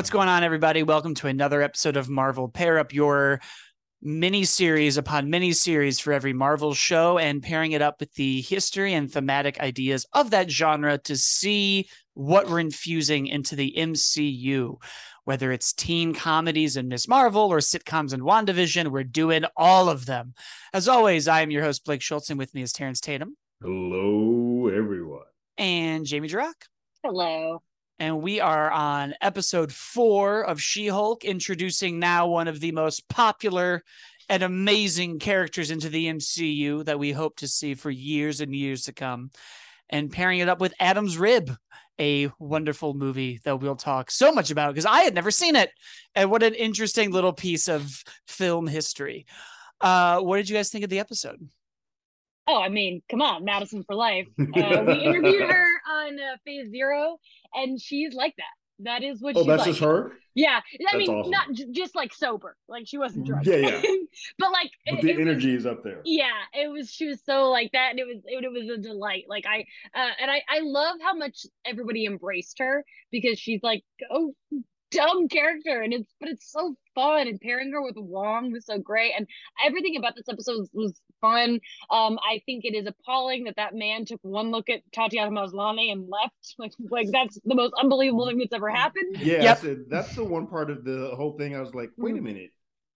What's going on, everybody? Welcome to another episode of Marvel Pair Up, your mini series upon mini series for every Marvel show, and pairing it up with the history and thematic ideas of that genre to see what we're infusing into the MCU. Whether it's teen comedies and Miss Marvel or sitcoms and WandaVision, we're doing all of them. As always, I am your host, Blake Schultz, and with me is Terrence Tatum. Hello, everyone. And Jamie Jirak. Hello and we are on episode four of She Hulk, introducing now one of the most popular and amazing characters into the MCU that we hope to see for years and years to come, and pairing it up with Adam's Rib, a wonderful movie that we'll talk so much about because I had never seen it. And what an interesting little piece of film history. Uh, what did you guys think of the episode? Oh, I mean, come on, Madison for life. Uh, we interviewed her on uh, Phase Zero, and she's like that. That is what. Oh, that's like. just her. Yeah, I That's mean, awesome. not j- just like sober, like she wasn't drunk. Yeah, yeah. but like, But it- the it was- energy is up there. yeah, it was. She was so like that, and it was. It, it was a delight. Like I, uh, and I, I love how much everybody embraced her because she's like, oh, dumb character, and it's, but it's so fun. And pairing her with Wong was so great, and everything about this episode was, was fun. Um, I think it is appalling that that man took one look at Tatiana Maslany and left. Like, like that's the most unbelievable thing that's ever mm-hmm. happened. Yeah, Yep. that's, that's the one part of the whole thing. I was like, wait a mm-hmm. minute.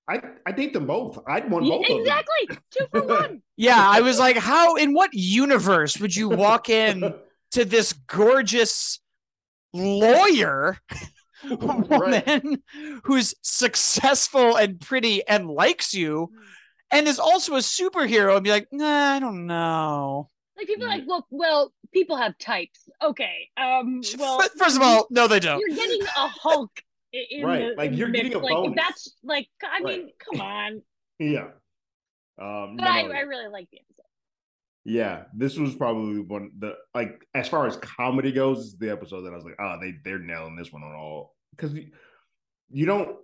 I I date them both. I'd want Yeah, both of them. exactly, two for one. Yeah, I was like, how in what universe would you walk in to this gorgeous lawyer woman who's successful and pretty and likes you mm-hmm. And is also a superhero and be like, nah, I don't know. Like people are like, well, well, people have types. Okay. Um. Well, First of all, no, they don't. you're getting a Hulk. In Right, the, like, you're the getting a like bonus. that's like I Right. mean, come on. yeah. Um, But no, I, no, I really like the episode. yeah, this was probably one the like as far as comedy goes, the episode that I was like, oh, they they're nailing this one on all because you, you don't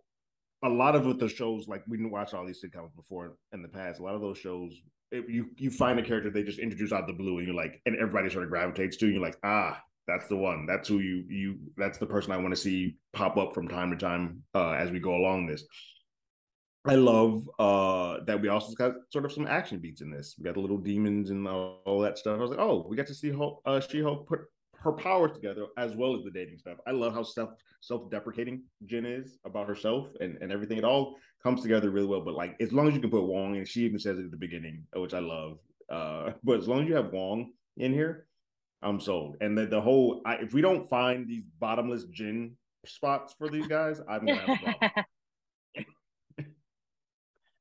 a lot of with the shows like we didn't watch all these sitcoms before in the past. A lot of those shows, it, you you find a character they just introduce out the blue, and you're like, and everybody sort of gravitates to, and you're like, ah, that's the one. That's who you you. That's the person I want to see pop up from time to time uh, as we go along this. I love uh that we also got sort of some action beats in this. We got the little demons and all, all that stuff. I was like, oh, we got to see Hulk, uh, She Hulk put her powers together as well as the dating stuff. I love how self self deprecating Jen is about herself and and everything. It all comes together really well. But like, as long as you can put Wong, and she even says it at the beginning, which I love. Uh, but as long as you have Wong in here, I'm sold. And the the whole, I, if we don't find these bottomless Jen spots for these guys, I'm gonna have a problem.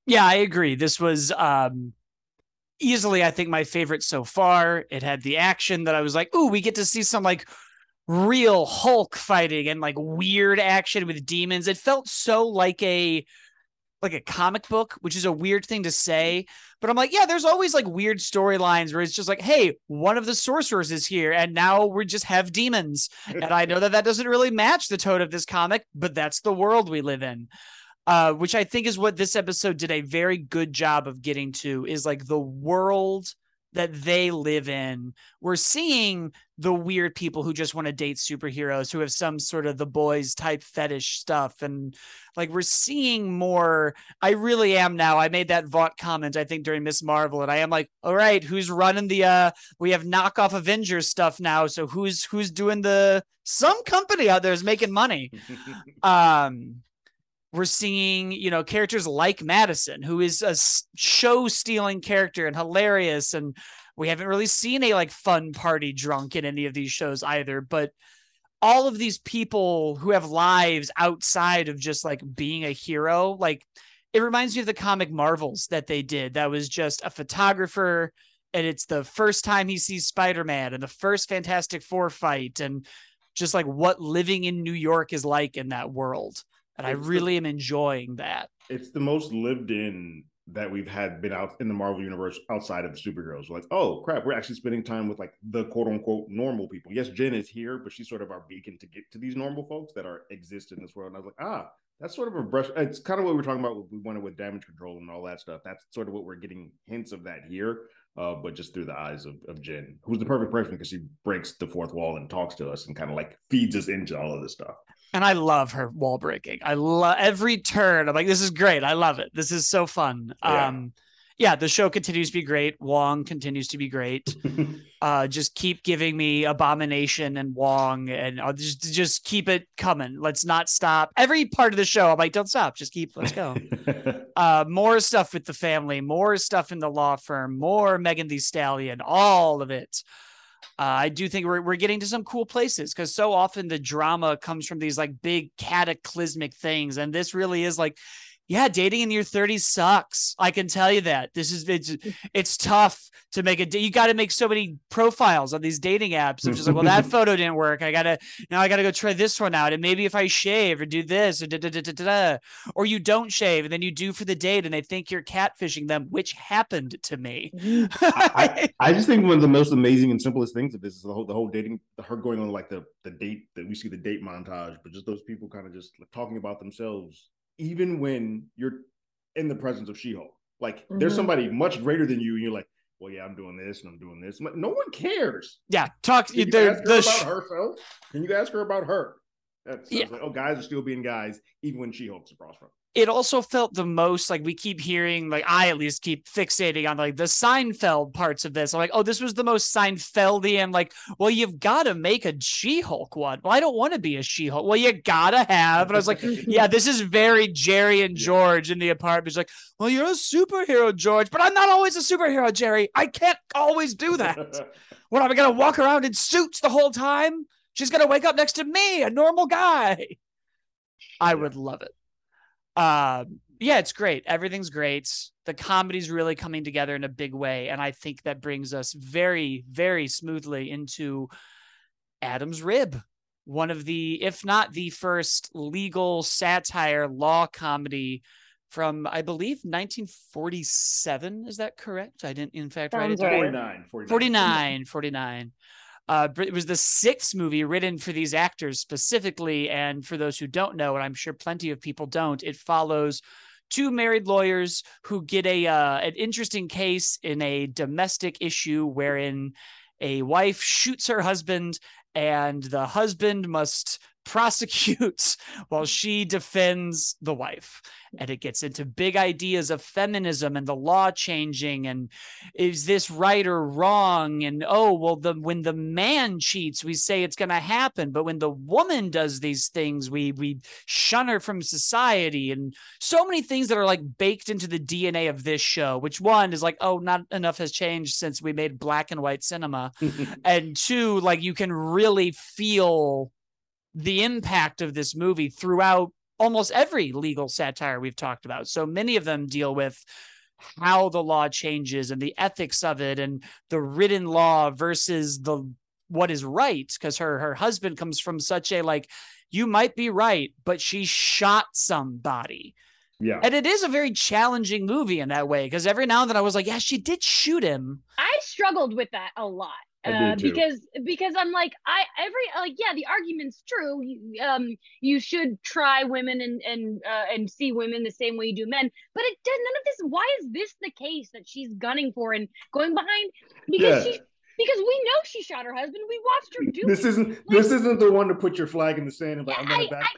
Yeah, I agree. This was um easily, I think, my favorite so far. It had the action that I was like, ooh, we get to see some like real Hulk fighting and like weird action with demons. It felt so like a like a comic book, which is a weird thing to say. But I'm like, yeah, there's always like weird storylines where it's just like, hey, one of the sorcerers is here, and now we just have demons. And I know that that doesn't really match the tone of this comic, but that's the world we live in. Uh, which I think is what this episode did a very good job of getting to is like the world that they live in. We're seeing the weird people who just want to date superheroes who have some sort of the boys type fetish stuff. And like we're seeing more. I really am now. I made that Vought comment, I think, during Miss Marvel, and I am like, all right, who's running the uh we have knockoff Avengers stuff now. So who's who's doing the some company out there is making money um we're seeing you know characters like madison who is a show stealing character and hilarious and we haven't really seen a like fun party drunk in any of these shows either but all of these people who have lives outside of just like being a hero like it reminds me of the comic marvels that they did. That was just a photographer and it's the first time he sees spider-man and the first fantastic four fight and just like what living in new york is like in that world and I It's the- really am enjoying that. it's the most lived in that we've had been out in the Marvel universe outside of the superheroes. We're like, oh crap, we're actually spending time with like the quote unquote normal people. Yes, Jen is here, but she's sort of our beacon to get to these normal folks that are exist in this world. And I was like, ah, that's sort of a brush. It's kind of what we're talking about. We wanted with damage control and all that stuff. That's sort of what we're getting hints of that here, uh, but just through the eyes of, of Jen, who's the perfect person because she breaks the fourth wall and talks to us and kind of like feeds us into all of this stuff. And I love her wall breaking. I love every turn. I'm like, this is great. I love it. This is so fun. Yeah. Um, yeah, the show continues to be great. Wong continues to be great. Uh, just keep giving me Abomination and Wong, and I'll just just keep it coming. Let's not stop. Every part of the show, I'm like, don't stop. Just keep. Let's go. uh, more stuff with the family, more stuff in the law firm, more Megan Thee Stallion, all of it. I do think we're, we're getting to some cool places because so often the drama comes from these like big cataclysmic things. And this really is like, yeah, dating in your 30s sucks. I can tell you that. This is it's it's tough to make a you got to make so many profiles on these dating apps. It's just like, well, that photo didn't work. I gotta now I gotta go try this one out. And maybe if I shave or do this or da, da, da, da, da, da. or you don't shave and then you do for the date and they think you're catfishing them, which happened to me. I, I just think one of the most amazing and simplest things of this is the whole the whole dating her going on like the the date that we see the date montage, but just those people kind of just talking about themselves, even when you're in the presence of She-Hulk. Like there's Mhm. somebody much greater than you, and you're like, well, yeah, I'm doing this and I'm doing this. I'm like, no one cares. yeah, talk Can you the, ask her the about herself? Can you ask her about her? That's Yeah. yeah. like, oh, guys are still being guys, even when She-Hulk's across from. It also felt the most like we keep hearing, like I at least keep fixating on like the Seinfeld parts of this. I'm like, oh, this was the most Seinfeldian. Like, well, you've got to make a She-Hulk one. Well, I don't want to be a She-Hulk. Well, you gotta have. And I was like, yeah, this is very Jerry and. George in the apartment. It's like, well, you're a superhero, George, but I'm not always a superhero, Jerry. I can't always do that. What am I gonna walk around in suits the whole time? She's gonna wake up next to me, a normal guy. I would love it. Um, yeah, it's great. Everything's great. The comedy's really coming together in a big way, and I think that brings us very, very smoothly into Adam's Rib, one of the, if not the first legal satire law comedy from, I believe, 1947. Is that correct? I didn't, in fact, write it down. right. 49, 49. 49 49 uh it was the sixth movie written for these actors specifically and for those who don't know and i'm sure plenty of people don't it follows two married lawyers who get a uh, an interesting case in a domestic issue wherein a wife shoots her husband and the husband must prosecute while she defends the wife. And it gets into big ideas of feminism and the law changing and is this right or wrong? And oh well the when the man cheats we say it's going to happen. But when the woman does these things we we shun her from society. And so many things that are like baked into the DNA of this show which one is like oh not enough has changed since we made black and white cinema. And two like you can really feel the impact of this movie throughout almost every legal satire we've talked about so many of them deal with how the law changes and the ethics of it and the written law versus the what is right because her her husband comes from such a like you might be right but she shot somebody yeah. and it is a very challenging movie in that way because every now and then i was like yeah she did shoot him I struggled with that a lot. I Uh, because because I'm like I every like yeah the argument's true you, um you should try women and and uh, and see women the same way you do men but it does none of this why is this the case that she's gunning for and going behind because Yeah. she because we know she shot her husband we watched her do This it. isn't this isn't the one to put your flag in the sand and like Yeah, I'm gonna I- back.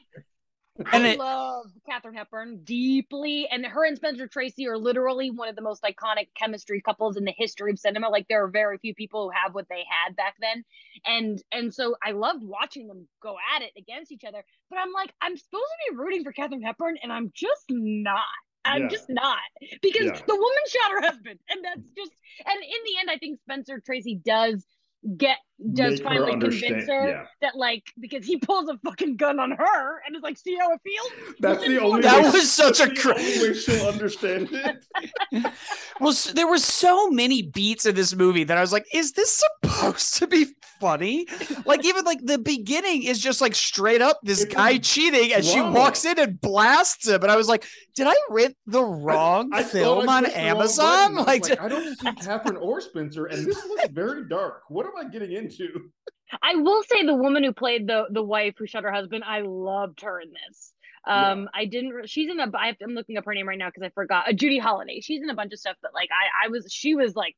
And I it- love Katharine Hepburn deeply, and her and Spencer Tracy are literally one of the most iconic chemistry couples in the history of cinema. Like there are very few people who have what they had back then, and and so I loved watching them go at it against each other. But I'm like, I'm supposed to be rooting for Katharine Hepburn, and I'm just not. I'm Yeah. just not because Yeah. the woman shot her husband, and that's just. And in the end, I think Spencer Tracy does get does Make finally understand- convince her yeah. that like because he pulls a fucking gun on her and is like, see how it feels. That's the only That way, was such a that's cr- way she'll understand it. well s- there were so many beats in this movie that i was like is this supposed to be funny like even like the beginning is just like straight up this guy cheating and she walks in and blasts him and i was like did i rent the wrong I thought film on pushed the wrong amazon button. I was like, like, I don't see Katharine or Spencer, and this looks very dark. What am I getting into? I will say the woman who played the the wife who shot her husband, I loved her in this. Um, I didn't. She's in a. I have, I'm looking up her name right now because I forgot. Uh, Judy Holliday. She's in a bunch of stuff, but like I, I was. She was like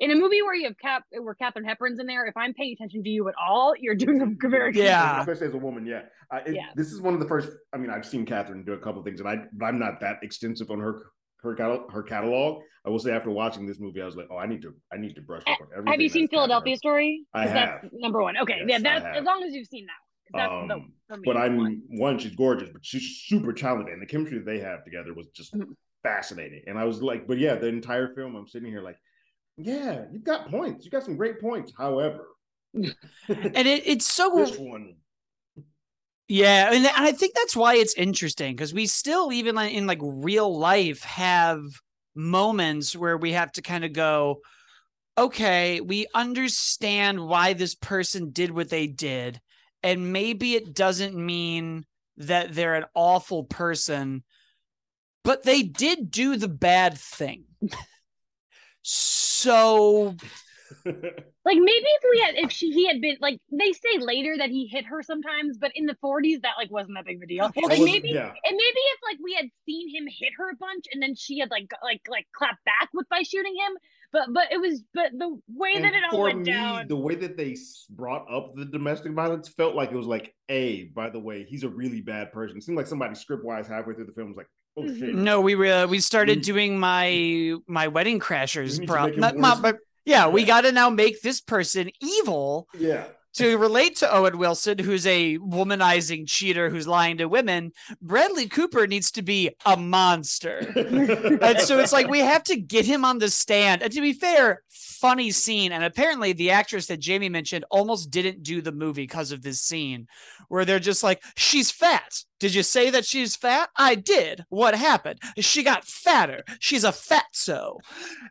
in a movie where you have Cap, where Katharine Hepburn's in there. If I'm paying attention to you at all, you're doing a very good Yeah. job. especially as a woman. Yeah, uh, it- Yeah. This is one of the first. I mean, I've seen Katharine do a couple of things, and I but I'm not that extensive on her her catalog, her catalog. I will say after watching this movie, I was like, oh, I need to I need to brush up on everything. Have you seen Philadelphia Story? I 'Cause That's have. number one. Okay, Yes, yeah, that's as long as you've seen that. That's Um, the, but I'm one. one, she's gorgeous, but she's super talented, and the chemistry that they have together was just Mhm. fascinating. And I was like, but yeah, the entire film, I'm sitting here like, yeah, you've got points, you got some great points. However, and it, it's so this one, Yeah, and I think that's why it's interesting because we still, even in like real life, have moments where we have to kind of go, okay, we understand why this person did what they did, and maybe it doesn't mean that they're an awful person, but they did do the bad thing. so Like maybe if we had, if she he had been like they say later that he hit her sometimes, but in the 40s that like wasn't that big of a deal. I Like maybe yeah, and maybe if like we had seen him hit her a bunch and then she had like like like clapped back with by shooting him, but but it was but the way that it all for went me, down. the way that they brought up the domestic violence felt like it was like, a by the way, he's a really bad person. It seemed like somebody script wise halfway through the film was like, oh Mhm. shit. no, we were we started We- doing my my wedding crashers need to pro- not- not- worse. Yeah, we got to now make this person evil Yeah. To relate to Owen Wilson, who's a womanizing cheater who's lying to women, Bradley Cooper needs to be a monster. And so it's like we have to get him on the stand. And to be fair, funny scene. And apparently the actress that Jamie mentioned almost didn't do the movie because of this scene where they're just like, she's fat. Did you say that she's fat? I did. What happened? She got fatter. She's a fatso.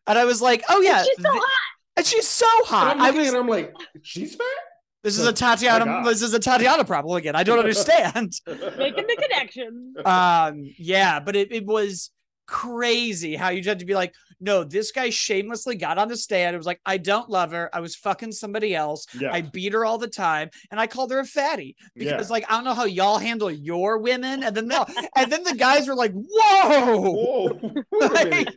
And I was like, oh yeah. she's so th- hot. and she's so And hot. I'm I was at her, I'm like, she's fat? This is a My Tatiana. This is a Tatiana problem again. I don't understand. Making the connection. um, yeah, but it, it was crazy how you had to be like, no, this guy shamelessly got on the stand. It was like, I don't love her. I was fucking somebody else. yeah. I beat her all the time, and I called her a fatty Yeah. because, like, I don't know how y'all handle your women. And then, the, and then the guys were like, "Whoa!" Whoa. Wait a Like.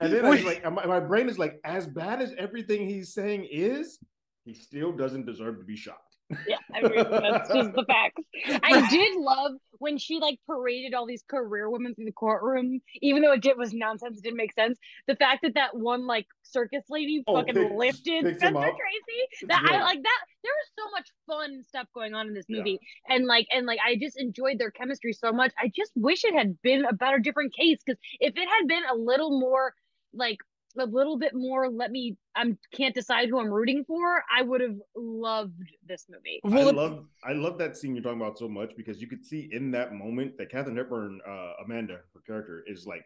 And then I was like, my, my brain is like, as bad as everything he's saying is, he still doesn't deserve to be shot. Yeah, I mean, that's just the facts. I did love when she like paraded all these career women through the courtroom, even though it did, was nonsense, it didn't make sense. The fact that that one like circus lady Oh, fucking pick- lifted picks him Spencer. Tracy, that great. I like that. There was so much fun stuff going on in this Yeah. movie, and like and like I just enjoyed their chemistry so much. I just wish it had been about a different case because if it had been a little more like a little bit more let me i'm can't decide who i'm rooting for i would have loved this movie I love I love that scene you're talking about so much because you could see in that moment that Katharine Hepburn, uh, Amanda, her character, is like,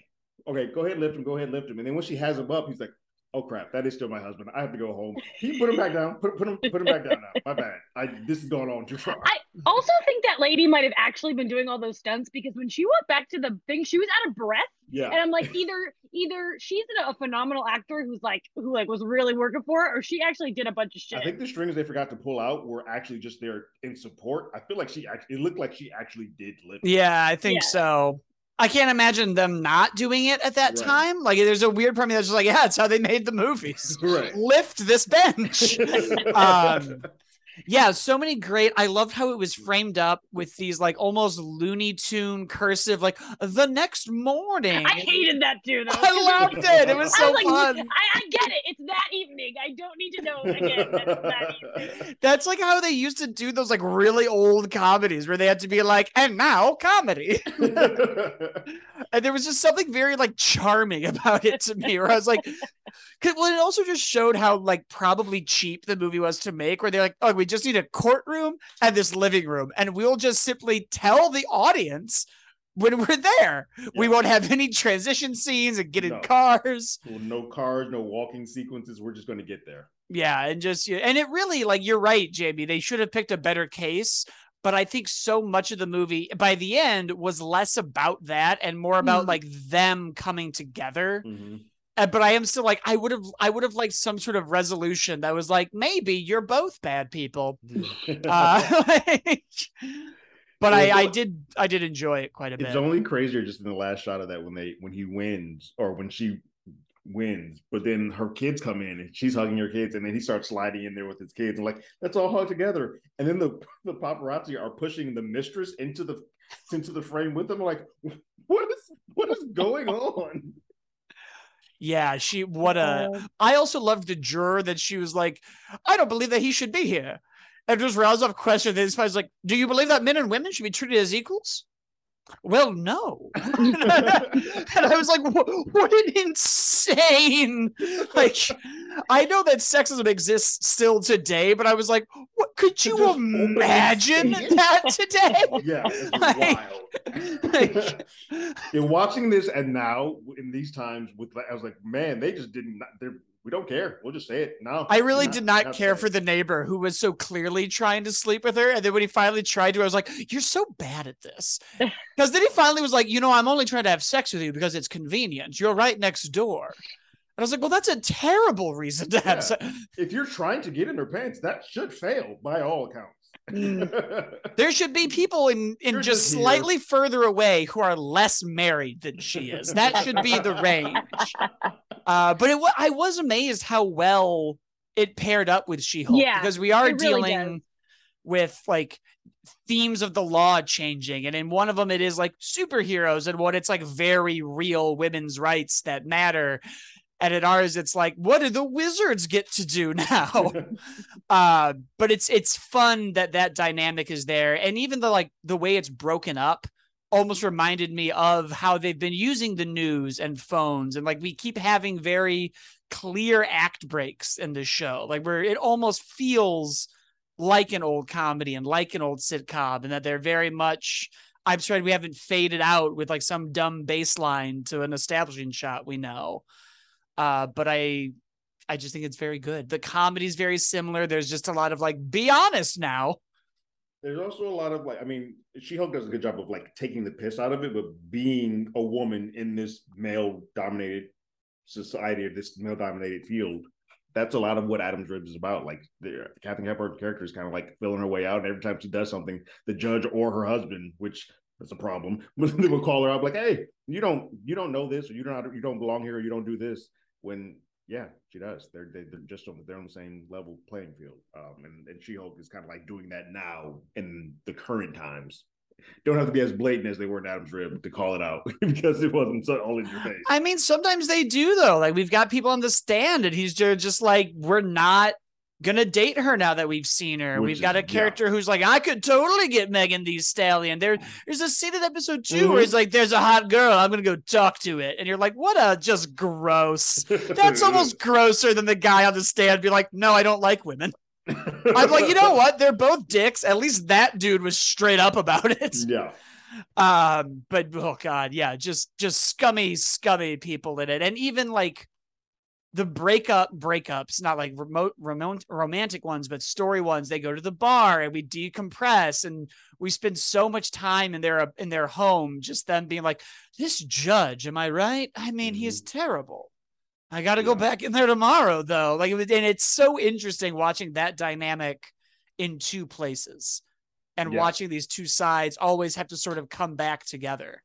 okay, go ahead, lift him, go ahead, lift him. And then when she has him up, he's like, oh crap, that is still my husband. I have to go home. Can you put him back down? Put, put him put him back down now. My bad. I this is going on too far. I also think that lady might have actually been doing all those stunts because when she went back to the thing, she was out of breath, yeah. and I'm like, either either she's a phenomenal actor who's like who like was really working for it, or she actually did a bunch of shit. I think the strings they forgot to pull out were actually just there in support. I feel like she actually it looked like she actually did lift. Yeah, I think Yeah. so. I can't imagine them not doing it at that Right. time. Like, there's a weird part of me that's just like, yeah, it's how they made the movies. right. Lift this bench. um, yeah, so many great. I loved how it was mm. framed up with these like almost Looney Tune cursive, like the next morning. I hated that too. Though, I loved it. It was I so was like, fun. I, I get it. It's that evening. I don't need to know again. That that. That's like how they used to do those like really old comedies where they had to be like, and now comedy. and there was just something very like charming about it to me where i was like 'cause- well it also just showed how like probably cheap the movie was to make where they're like oh we just need a courtroom and this living room and we'll just simply tell the audience when we're there we won't have any transition scenes and get in cars Well, no cars, no walking sequences. We're just going to get there. yeah and just yeah, and it really like you're right jamie they should have picked a better case but I think so much of the movie by the end was less about that and more about Mhm. like them coming together. Mhm. Uh, but I am still like I would have I would have liked some sort of resolution that was like maybe you're both bad people. Uh, like- but I I did I did enjoy it quite a bit. It's only crazier just in the last shot of that when they when he wins or when she wins, but then her kids come in and she's hugging her kids, and then he starts sliding in there with his kids and like let's all hug together. And then the the paparazzi are pushing the mistress into the into the frame with them. Like, what is what is going on? Yeah, she what a uh-huh. I also loved the juror that she was like, I don't believe that he should be here. And just roused up question. This was like, do you believe that men and women should be treated as equals? Well, no. and I was like, what, an insane. Like, I know that sexism exists still today, but I was like, could you imagine that today? Yeah, like, wild. like, You're watching this, and now in these times, with I was like, man, they just didn't. They're we don't care. We'll just say it. No, I really not, did not, not care for the neighbor who was so clearly trying to sleep with her. And then when he finally tried to, I was like, You're so bad at this. Because then he finally was like, You know, I'm only trying to have sex with you because it's convenient. You're right next door. And I was like, well, that's a terrible reason to have yeah. sex. If you're trying to get in her pants, that should fail by all accounts. Mm. there should be people in in just, just slightly further away who are less married than she is. That should be the range. Uh, but it, I was amazed how well it paired up with She-Hulk yeah, because we are dealing really with like themes of the law changing and in one of them it is like superheroes and what it's like very real women's rights that matter and in ours it's like what do the wizards get to do now? Uh, but it's it's fun that that dynamic is there. And even the like the way it's broken up almost reminded me of how they've been using the news and phones. And like we keep having very clear act breaks in this show like where it almost feels like an old comedy and like an old sitcom and that they're very much i'm sorry we haven't faded out with like some dumb bassline to an establishing shot we know uh, but I I just think it's very good. The comedy is very similar. There's just a lot of like, be honest now. There's also a lot of like, I mean, She Hulk does a good job of like taking the piss out of it, but being a woman in this male dominated society or this male dominated field, that's a lot of what Adam's Ribs is about. Like the Katharine Hepburn character is kind of like filling her way out, and every time she does something, the judge or her husband, which that's a problem, they will call her up like, "Hey, you don't you don't know this, or you don't you don't belong here, or you don't do this." When yeah, she does. They're they, are they are just on they're on the same level playing field. Um, and and She Hulk is kind of like doing that now in the current times. Don't have to be as blatant as they were in Adam's Rib to call it out because it wasn't so all in your face. I mean, sometimes they do though. Like we've got people on the stand, and he's just like, we're not gonna date her now that we've seen her. Which we've got a character yeah. who's like, I could totally get Megan Thee Stallion. There, there's a scene in episode 2 mm-hmm. where he's like, There's a hot girl, I'm gonna go talk to it. And you're like, What a just gross. That's almost grosser than the guy on the stand be like, No, I don't like women. I'm like, you know what? They're both dicks. At least that dude was straight up about it. Yeah. Um, but oh god, yeah, just just scummy, scummy people in it. And even like the breakup breakups, not like remote romantic ones, but story ones. They go to the bar and we decompress and we spend so much time in their in their home, just them being like, "This judge, am I right? I mean, mm-hmm. he is mm-hmm. terrible. I got to yeah. go back in there tomorrow, though." Like, and it's so interesting watching that dynamic in two places and yeah. watching these two sides always have to sort of come back together.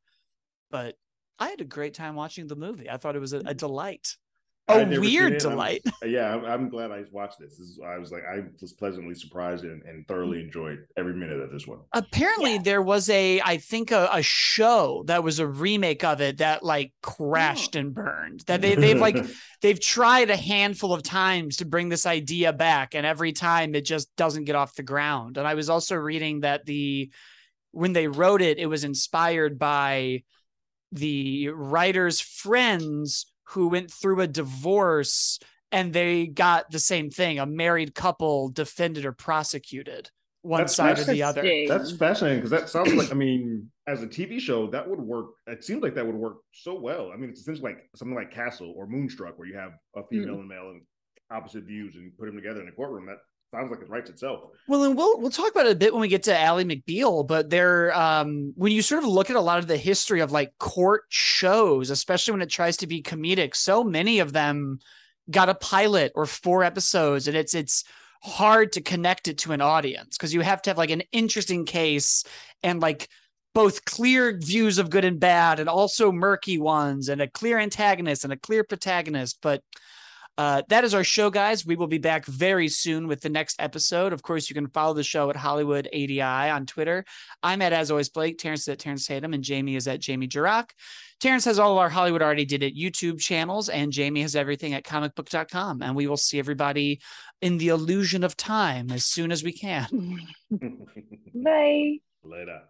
But I had a great time watching the movie. I thought it was a, a mm-hmm. delight a weird delight. I'm, yeah, I'm, I'm, glad I watched this. this is, I was like, I was pleasantly surprised and, and thoroughly enjoyed every minute of this one. Apparently, yeah. there was a, I think, a, a, show that was a remake of it that like crashed oh. and burned. That they, they've like, they've tried a handful of times to bring this idea back, and every time it just doesn't get off the ground. And I was also reading that the, when they wrote it, it was inspired by the writer's friends who went through a divorce and they got the same thing a married couple defended or prosecuted one that's side or the other. that's fascinating because that sounds like i mean as a tv show that would work it seems like that would work so well. I mean it's essentially like something like castle or moonstruck where you have a female mm. and male and opposite views and put them together in a courtroom that sounds like it writes itself. Well, and we'll we'll talk about it a bit when we get to Ally McBeal, but there um when you sort of look at a lot of the history of like court shows, especially when it tries to be comedic, so many of them got a pilot or four episodes and it's it's hard to connect it to an audience because you have to have like an interesting case and like both clear views of good and bad and also murky ones and a clear antagonist and a clear protagonist. But uh, that is our show, guys. We will be back very soon with the next episode. Of course, you can follow the show at Hollywood ADI on Twitter. I'm at As Always Blake. Terrence is at Terrence Tatum, and Jamie is at Jamie Jirak. Terrence has all of our Hollywood Already Did It YouTube channels, and Jamie has everything at comicbook.com. And we will see everybody in the illusion of time as soon as we can. Bye. Later.